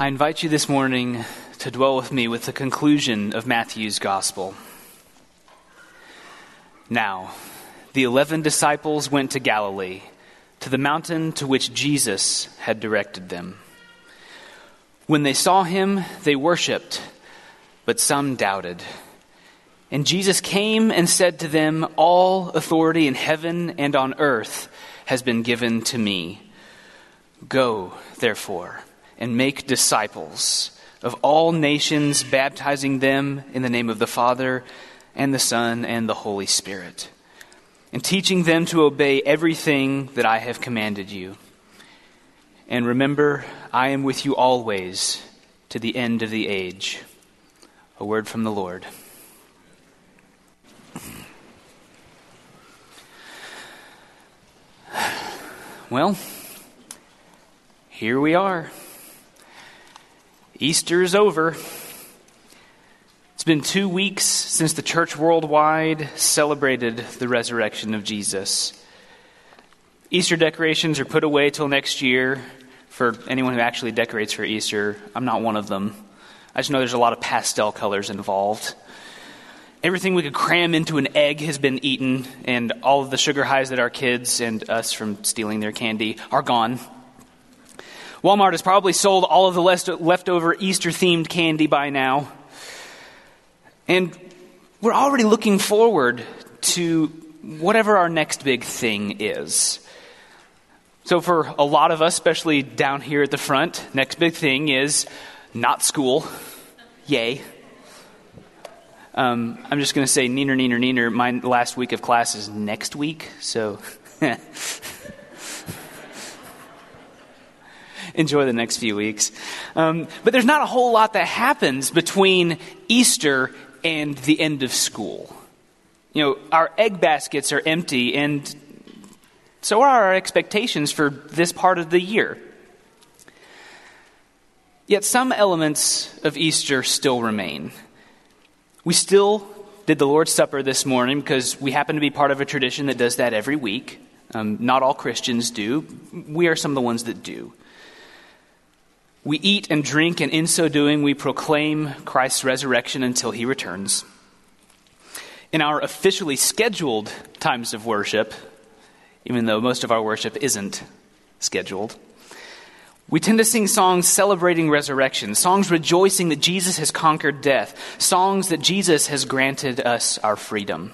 I invite you this morning to dwell with me with the conclusion of Matthew's gospel. Now, the eleven disciples went to Galilee, to the mountain to which Jesus had directed them. When they saw him, they worshipped, but some doubted. And Jesus came and said to them, All authority in heaven and on earth has been given to me. Go, therefore and make disciples of all nations, baptizing them in the name of the Father and the Son and the Holy Spirit, and teaching them to obey everything that I have commanded you. And remember, I am with you always to the end of the age. A word from the Lord. Well, here we are. Easter is over. It's been two weeks since the church worldwide celebrated the resurrection of Jesus. Easter decorations are put away till next year for anyone who actually decorates for Easter. I'm not one of them. I just know there's a lot of pastel colors involved. Everything we could cram into an egg has been eaten, and all of the sugar highs that our kids and us from stealing their candy are gone. Walmart has probably sold all of the leftover Easter themed candy by now. And we're already looking forward to whatever our next big thing is. So, for a lot of us, especially down here at the front, next big thing is not school. Yay. Um, I'm just going to say, neener, neener, neener. My last week of class is next week, so enjoy the next few weeks. Um, but there's not a whole lot that happens between Easter and the end of school. You know, our egg baskets are empty, and so are our expectations for this part of the year. Yet some elements of Easter still remain. We still did the Lord's Supper this morning because we happen to be part of a tradition that does that every week. Um, not all Christians do. We are some of the ones that do. We eat and drink, and in so doing, we proclaim Christ's resurrection until he returns. In our officially scheduled times of worship, even though most of our worship isn't scheduled, we tend to sing songs celebrating resurrection, songs rejoicing that Jesus has conquered death, songs that Jesus has granted us our freedom.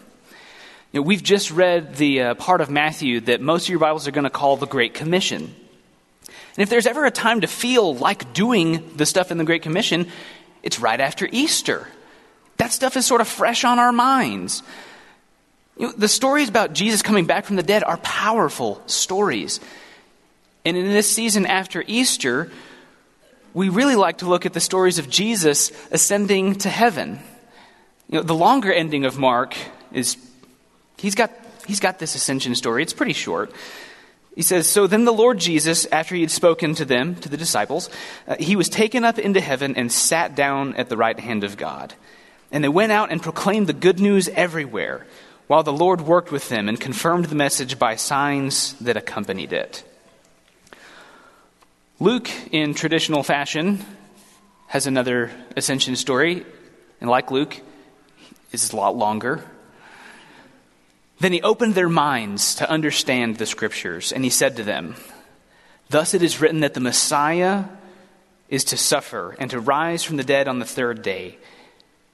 You know, we've just read the uh, part of Matthew that most of your Bibles are going to call the Great Commission. And if there's ever a time to feel like doing the stuff in the Great Commission, it's right after Easter. That stuff is sort of fresh on our minds. You know, the stories about Jesus coming back from the dead are powerful stories. And in this season after Easter, we really like to look at the stories of Jesus ascending to heaven. You know, the longer ending of Mark is he's got he's got this ascension story. It's pretty short. He says, So then the Lord Jesus, after he had spoken to them, to the disciples, uh, he was taken up into heaven and sat down at the right hand of God. And they went out and proclaimed the good news everywhere, while the Lord worked with them and confirmed the message by signs that accompanied it. Luke, in traditional fashion, has another ascension story, and like Luke, is a lot longer. Then he opened their minds to understand the scriptures, and he said to them, Thus it is written that the Messiah is to suffer and to rise from the dead on the third day,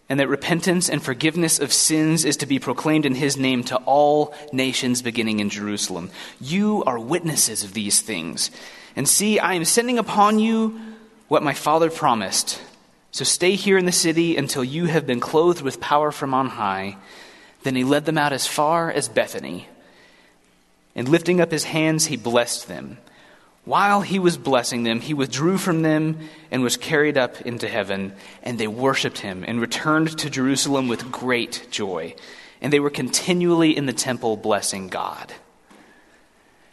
and that repentance and forgiveness of sins is to be proclaimed in his name to all nations beginning in Jerusalem. You are witnesses of these things. And see, I am sending upon you what my Father promised. So stay here in the city until you have been clothed with power from on high. Then he led them out as far as Bethany. And lifting up his hands, he blessed them. While he was blessing them, he withdrew from them and was carried up into heaven. And they worshiped him and returned to Jerusalem with great joy. And they were continually in the temple blessing God.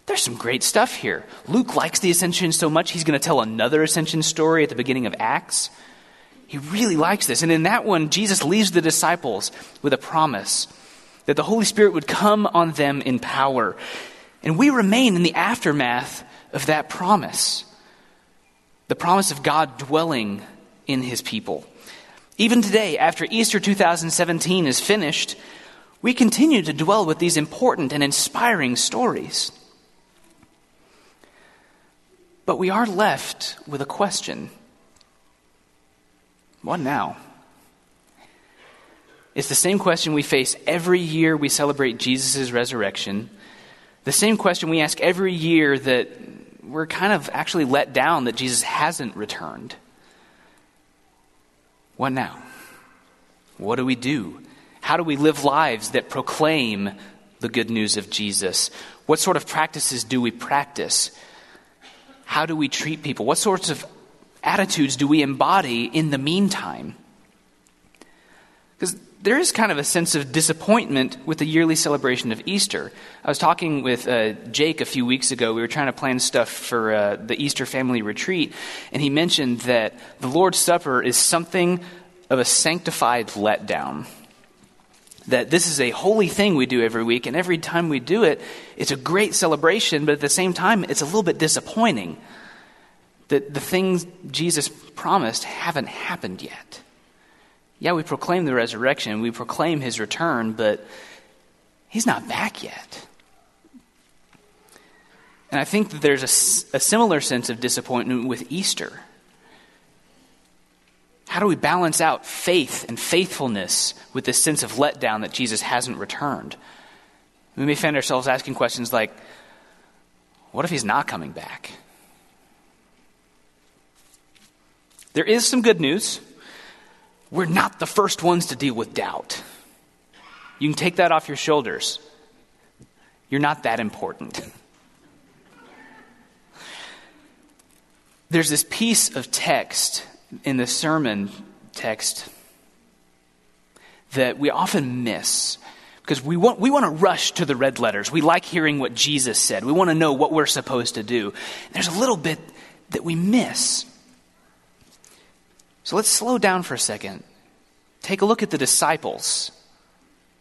There's some great stuff here. Luke likes the ascension so much, he's going to tell another ascension story at the beginning of Acts. He really likes this. And in that one, Jesus leaves the disciples with a promise that the Holy Spirit would come on them in power. And we remain in the aftermath of that promise. the promise of God dwelling in his people. Even today, after Easter 2017 is finished, we continue to dwell with these important and inspiring stories. But we are left with a question What now? It's the same question we face every year we celebrate Jesus' resurrection. The same question we ask every year that we're kind of actually let down that Jesus hasn't returned. What now? What do we do? How do we live lives that proclaim the good news of Jesus? What sort of practices do we practice? How do we treat people? What sorts of attitudes do we embody in the meantime? Because there is kind of a sense of disappointment with the yearly celebration of Easter. I was talking with uh, Jake a few weeks ago. We were trying to plan stuff for uh, the Easter family retreat, and he mentioned that the Lord's Supper is something of a sanctified letdown. That this is a holy thing we do every week, and every time we do it, it's a great celebration, but at the same time, it's a little bit disappointing that the things Jesus promised haven't happened yet. Yeah, we proclaim the resurrection, we proclaim his return, but he's not back yet. And I think that there's a, a, similar sense of disappointment with Easter. How do we balance out faith and faithfulness with this sense of letdown that Jesus hasn't returned? We may find ourselves asking questions like, what if he's not coming back? There is some good news we're not the first ones to deal with doubt. You can take that off your shoulders. You're not that important. There's this piece of text in the sermon text that we often miss because we want, we want to rush to the red letters. We like hearing what Jesus said. We want to know what we're supposed to do. There's a little bit that we miss. So let's slow down for a second. Take a look at the disciples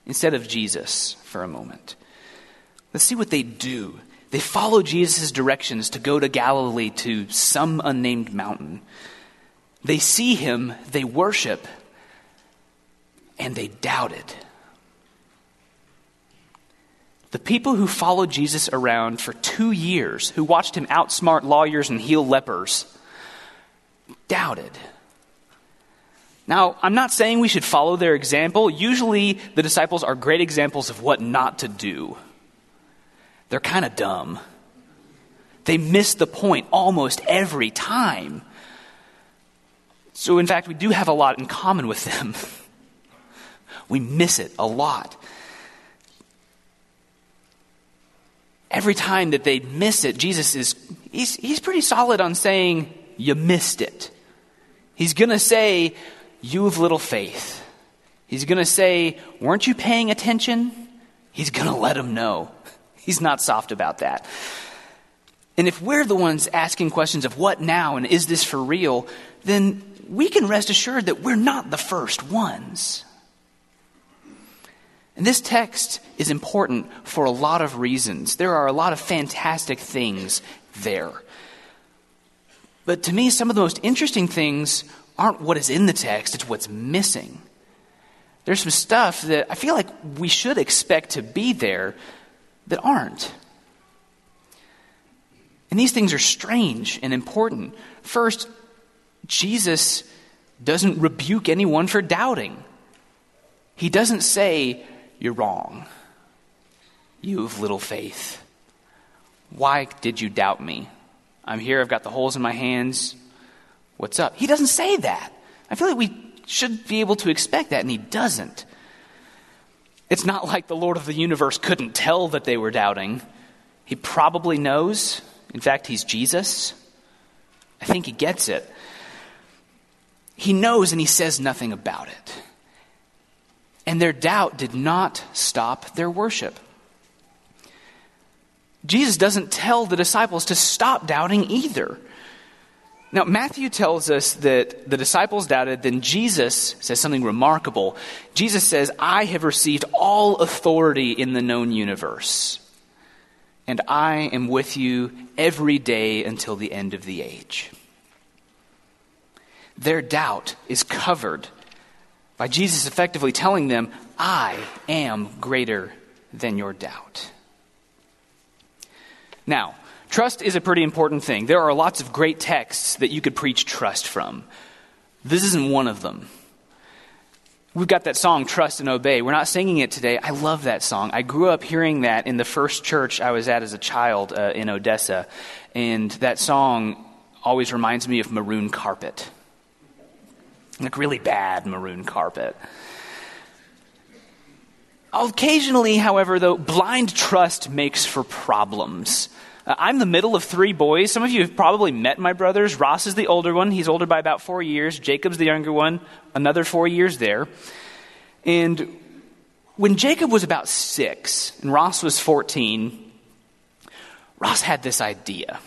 instead of Jesus for a moment. Let's see what they do. They follow Jesus' directions to go to Galilee to some unnamed mountain. They see him, they worship, and they doubted. The people who followed Jesus around for two years, who watched him outsmart lawyers and heal lepers, doubted. Now, I'm not saying we should follow their example. Usually, the disciples are great examples of what not to do. They're kind of dumb. They miss the point almost every time. So, in fact, we do have a lot in common with them. we miss it a lot. Every time that they miss it, Jesus is he's, he's pretty solid on saying, You missed it. He's going to say, you of little faith. He's going to say, Weren't you paying attention? He's going to let them know. He's not soft about that. And if we're the ones asking questions of what now and is this for real, then we can rest assured that we're not the first ones. And this text is important for a lot of reasons. There are a lot of fantastic things there. But to me, some of the most interesting things aren't what is in the text, it's what's missing. There's some stuff that I feel like we should expect to be there that aren't. And these things are strange and important. First, Jesus doesn't rebuke anyone for doubting. He doesn't say, You're wrong. You have little faith. Why did you doubt me? I'm here, I've got the holes in my hands. What's up? He doesn't say that. I feel like we should be able to expect that, and he doesn't. It's not like the Lord of the universe couldn't tell that they were doubting. He probably knows. In fact, he's Jesus. I think he gets it. He knows and he says nothing about it. And their doubt did not stop their worship. Jesus doesn't tell the disciples to stop doubting either. Now, Matthew tells us that the disciples doubted, then Jesus says something remarkable. Jesus says, I have received all authority in the known universe, and I am with you every day until the end of the age. their doubt is covered by Jesus effectively telling them, I am greater than your doubt. Now, trust is a pretty important thing. There are lots of great texts that you could preach trust from. This isn't one of them. We've got that song, Trust and Obey. We're not singing it today. I love that song. I grew up hearing that in the first church I was at as a child uh, in Odessa. And that song always reminds me of maroon carpet. Like really bad maroon carpet. Occasionally, however, though, blind trust makes for problems. Uh, I'm the middle of three boys. Some of you have probably met my brothers. Ross is the older one. He's older by about four years. Jacob's the younger one, another four years there. And when Jacob was about six and Ross was 14, Ross had this idea.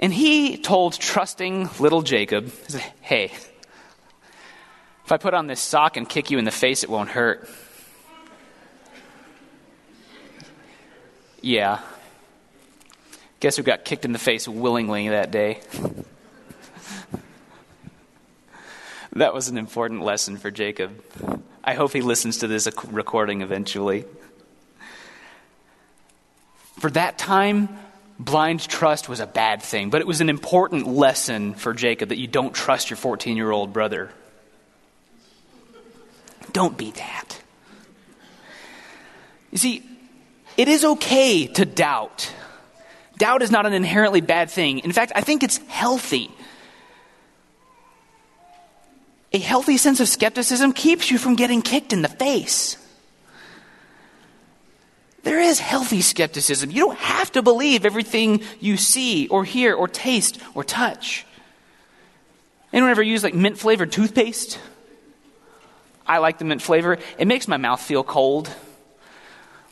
And he told trusting little Jacob, Hey, if I put on this sock and kick you in the face, it won't hurt. Yeah. Guess who got kicked in the face willingly that day? that was an important lesson for Jacob. I hope he listens to this recording eventually. For that time, blind trust was a bad thing, but it was an important lesson for Jacob that you don't trust your 14 year old brother. Don't be that. You see, it is okay to doubt. Doubt is not an inherently bad thing. In fact, I think it's healthy. A healthy sense of skepticism keeps you from getting kicked in the face. There is healthy skepticism. You don't have to believe everything you see or hear or taste or touch. Anyone ever use like mint flavored toothpaste? I like the mint flavor. It makes my mouth feel cold.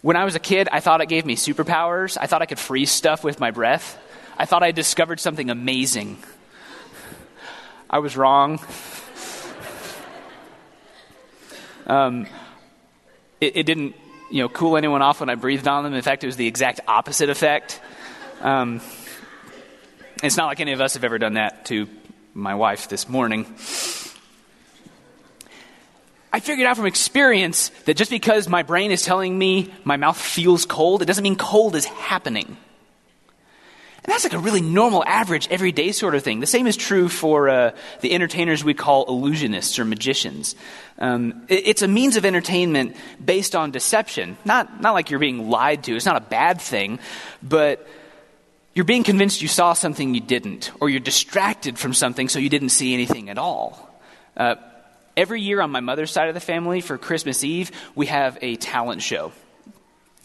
When I was a kid, I thought it gave me superpowers. I thought I could freeze stuff with my breath. I thought I discovered something amazing. I was wrong. Um, it, it, didn't, you know, cool anyone off when I breathed on them. In fact, it was the exact opposite effect. Um, it's not like any of us have ever done that to my wife this morning. I figured out from experience that just because my brain is telling me my mouth feels cold, it doesn't mean cold is happening. And that's like a really normal, average, everyday sort of thing. The same is true for uh, the entertainers we call illusionists or magicians. Um, it, it's a means of entertainment based on deception. Not, not like you're being lied to, it's not a bad thing, but you're being convinced you saw something you didn't, or you're distracted from something so you didn't see anything at all. Uh, Every year on my mother's side of the family, for Christmas Eve, we have a talent show.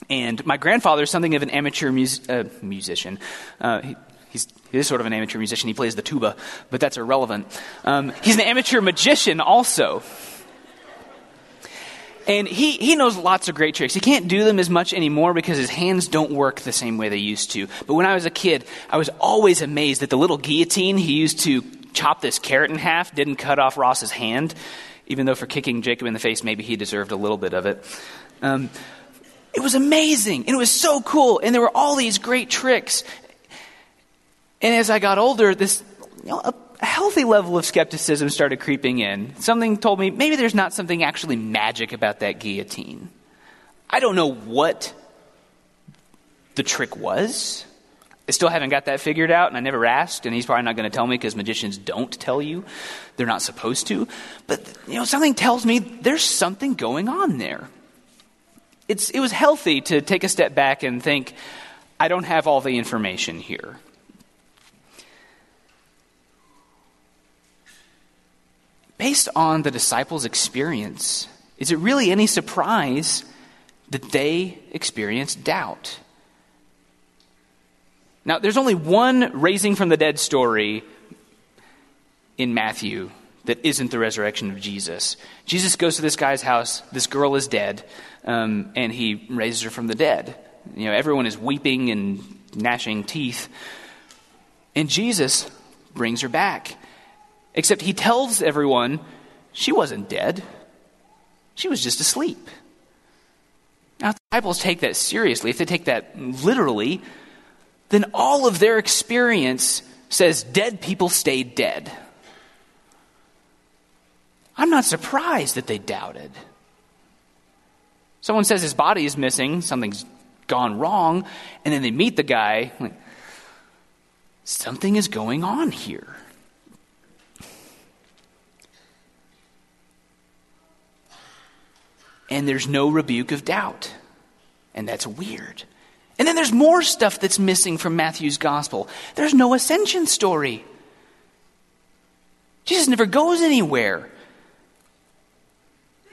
And my grandfather is something of an amateur uh, musician. Uh, he, he's, he is sort of an amateur musician. He plays the tuba, but that's irrelevant. Um, he's an amateur magician also. And he, he knows lots of great tricks. He can't do them as much anymore because his hands don't work the same way they used to. But when I was a kid, I was always amazed at the little guillotine he used to chopped this carrot in half, didn't cut off Ross's hand, even though for kicking Jacob in the face, maybe he deserved a little bit of it. Um, it was amazing, and it was so cool, and there were all these great tricks. And as I got older, this you know, a, a healthy level of skepticism started creeping in. Something told me maybe there's not something actually magic about that guillotine. I don't know what the trick was. I still haven't got that figured out, and I never asked, and he's probably not going to tell me because magicians don't tell you. They're not supposed to. But, you know, something tells me there's something going on there. It's, it was healthy to take a step back and think, I don't have all the information here. Based on the disciples' experience, is it really any surprise that they experienced doubt? Now, there's only one raising from the dead story in Matthew that isn't the resurrection of Jesus. Jesus goes to this guy's house, this girl is dead, um, and he raises her from the dead. You know, everyone is weeping and gnashing teeth. And Jesus brings her back. Except he tells everyone she wasn't dead, she was just asleep. Now, if the disciples take that seriously. If they take that literally, then all of their experience says dead people stay dead. I'm not surprised that they doubted. Someone says his body is missing, something's gone wrong, and then they meet the guy. Like, something is going on here. And there's no rebuke of doubt. And that's weird. And then there's more stuff that's missing from Matthew's gospel. There's no ascension story. Jesus never goes anywhere.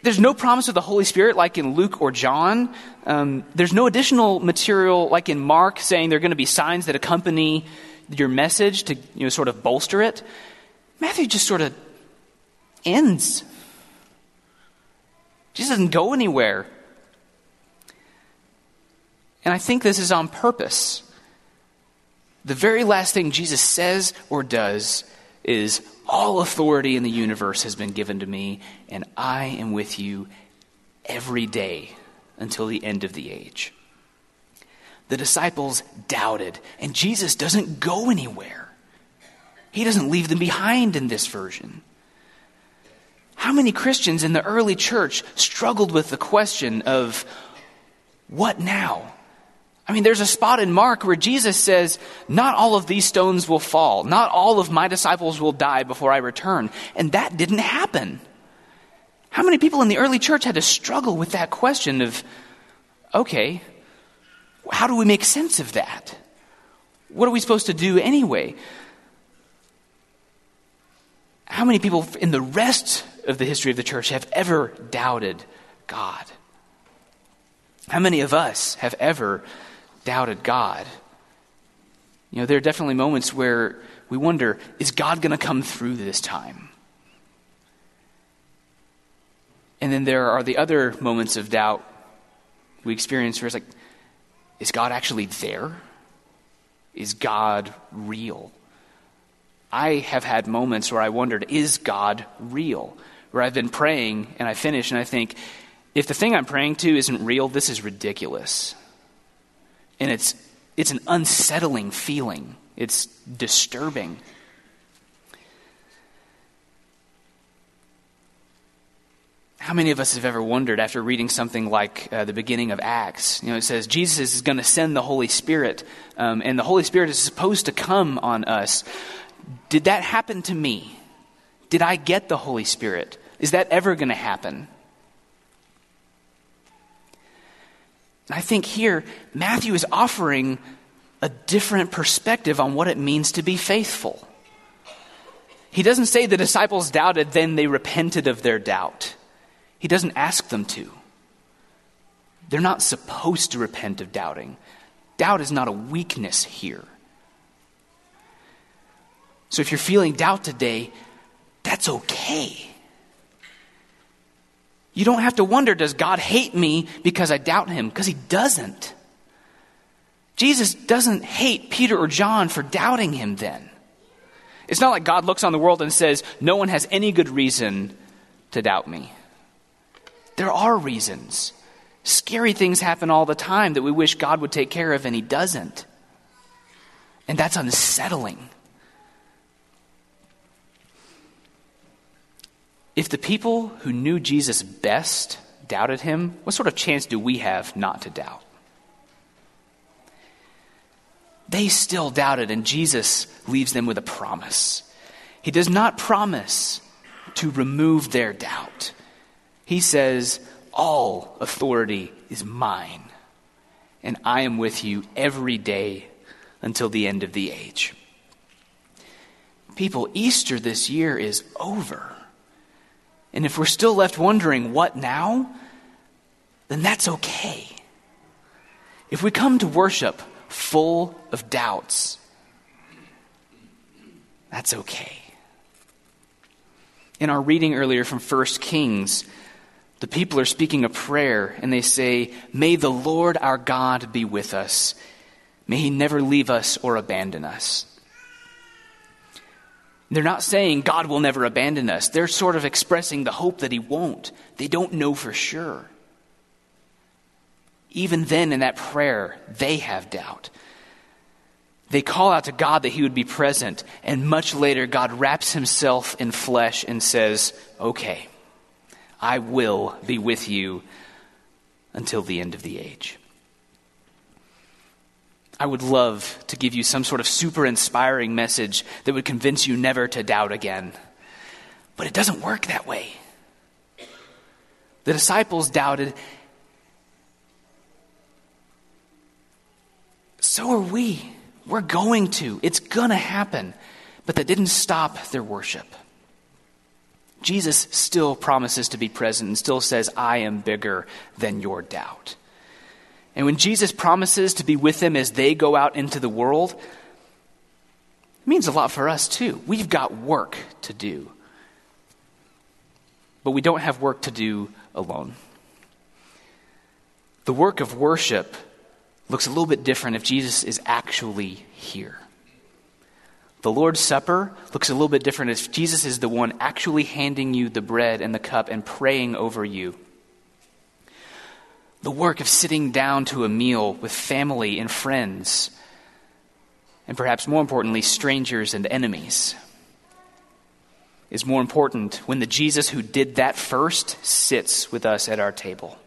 There's no promise of the Holy Spirit like in Luke or John. Um, there's no additional material like in Mark saying there are going to be signs that accompany your message to you know, sort of bolster it. Matthew just sort of ends. Jesus doesn't go anywhere. And I think this is on purpose. The very last thing Jesus says or does is all authority in the universe has been given to me, and I am with you every day until the end of the age. The disciples doubted, and Jesus doesn't go anywhere. He doesn't leave them behind in this version. How many Christians in the early church struggled with the question of what now? I mean, there's a spot in Mark where Jesus says, Not all of these stones will fall. Not all of my disciples will die before I return. And that didn't happen. How many people in the early church had to struggle with that question of, okay, how do we make sense of that? What are we supposed to do anyway? How many people in the rest of the history of the church have ever doubted God? How many of us have ever doubted God. You know, there are definitely moments where we wonder is God going to come through this time? And then there are the other moments of doubt we experience where it's like, is God actually there? Is God real? I have had moments where I wondered, is God real? Where I've been praying and I finish and I think, if the thing I'm praying to isn't real, this is ridiculous. And it's, it's an unsettling feeling, it's disturbing. How many of us have ever wondered after reading something like uh, the beginning of Acts? You know, it says Jesus is going to send the Holy Spirit, um, and the Holy Spirit is supposed to come on us. Did that happen to me? Did I get the Holy Spirit? Is that ever going to happen? I think here, Matthew is offering a different perspective on what it means to be faithful. He doesn't say the disciples doubted, then they repented of their doubt. He doesn't ask them to. They're not supposed to repent of doubting. Doubt is not a weakness here. So if you're feeling doubt today, that's okay. You don't have to wonder, does God hate me because I doubt him? Because he doesn't. Jesus doesn't hate Peter or John for doubting him then. It's not like God looks on the world and says, no one has any good reason to doubt me. There are reasons. Scary things happen all the time that we wish God would take care of, and he doesn't. And that's unsettling. If the people who knew Jesus best doubted him, what sort of chance do we have not to doubt? They still doubted, and Jesus leaves them with a promise. He does not promise to remove their doubt. He says, All authority is mine, and I am with you every day until the end of the age. People, Easter this year is over. And if we're still left wondering, what now? Then that's okay. If we come to worship full of doubts, that's okay. In our reading earlier from 1 Kings, the people are speaking a prayer and they say, May the Lord our God be with us. May he never leave us or abandon us. They're not saying God will never abandon us. They're sort of expressing the hope that He won't. They don't know for sure. Even then, in that prayer, they have doubt. They call out to God that He would be present, and much later, God wraps Himself in flesh and says, Okay, I will be with you until the end of the age. I would love to give you some sort of super inspiring message that would convince you never to doubt again. But it doesn't work that way. The disciples doubted. So are we. We're going to. It's going to happen. But that didn't stop their worship. Jesus still promises to be present and still says, I am bigger than your doubt. And when Jesus promises to be with them as they go out into the world, it means a lot for us too. We've got work to do. But we don't have work to do alone. The work of worship looks a little bit different if Jesus is actually here. The Lord's Supper looks a little bit different if Jesus is the one actually handing you the bread and the cup and praying over you the work of sitting down to a meal with family and friends, and perhaps more importantly, strangers and enemies, is more important when the Jesus who did that first sits with us at our table.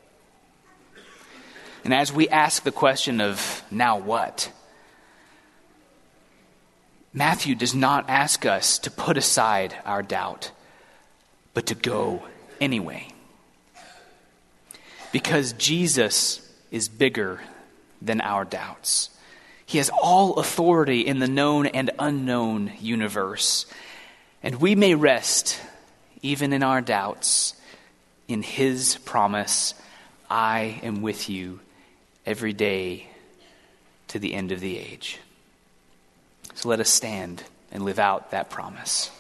And as we ask the question of, now what? Matthew does not ask us to put aside our doubt, but to go anyway because Jesus is bigger than our doubts. He has all authority in the known and unknown universe. And we may rest, even in our doubts, in His promise I am with you every day to the end of the age. So let us stand and live out that promise.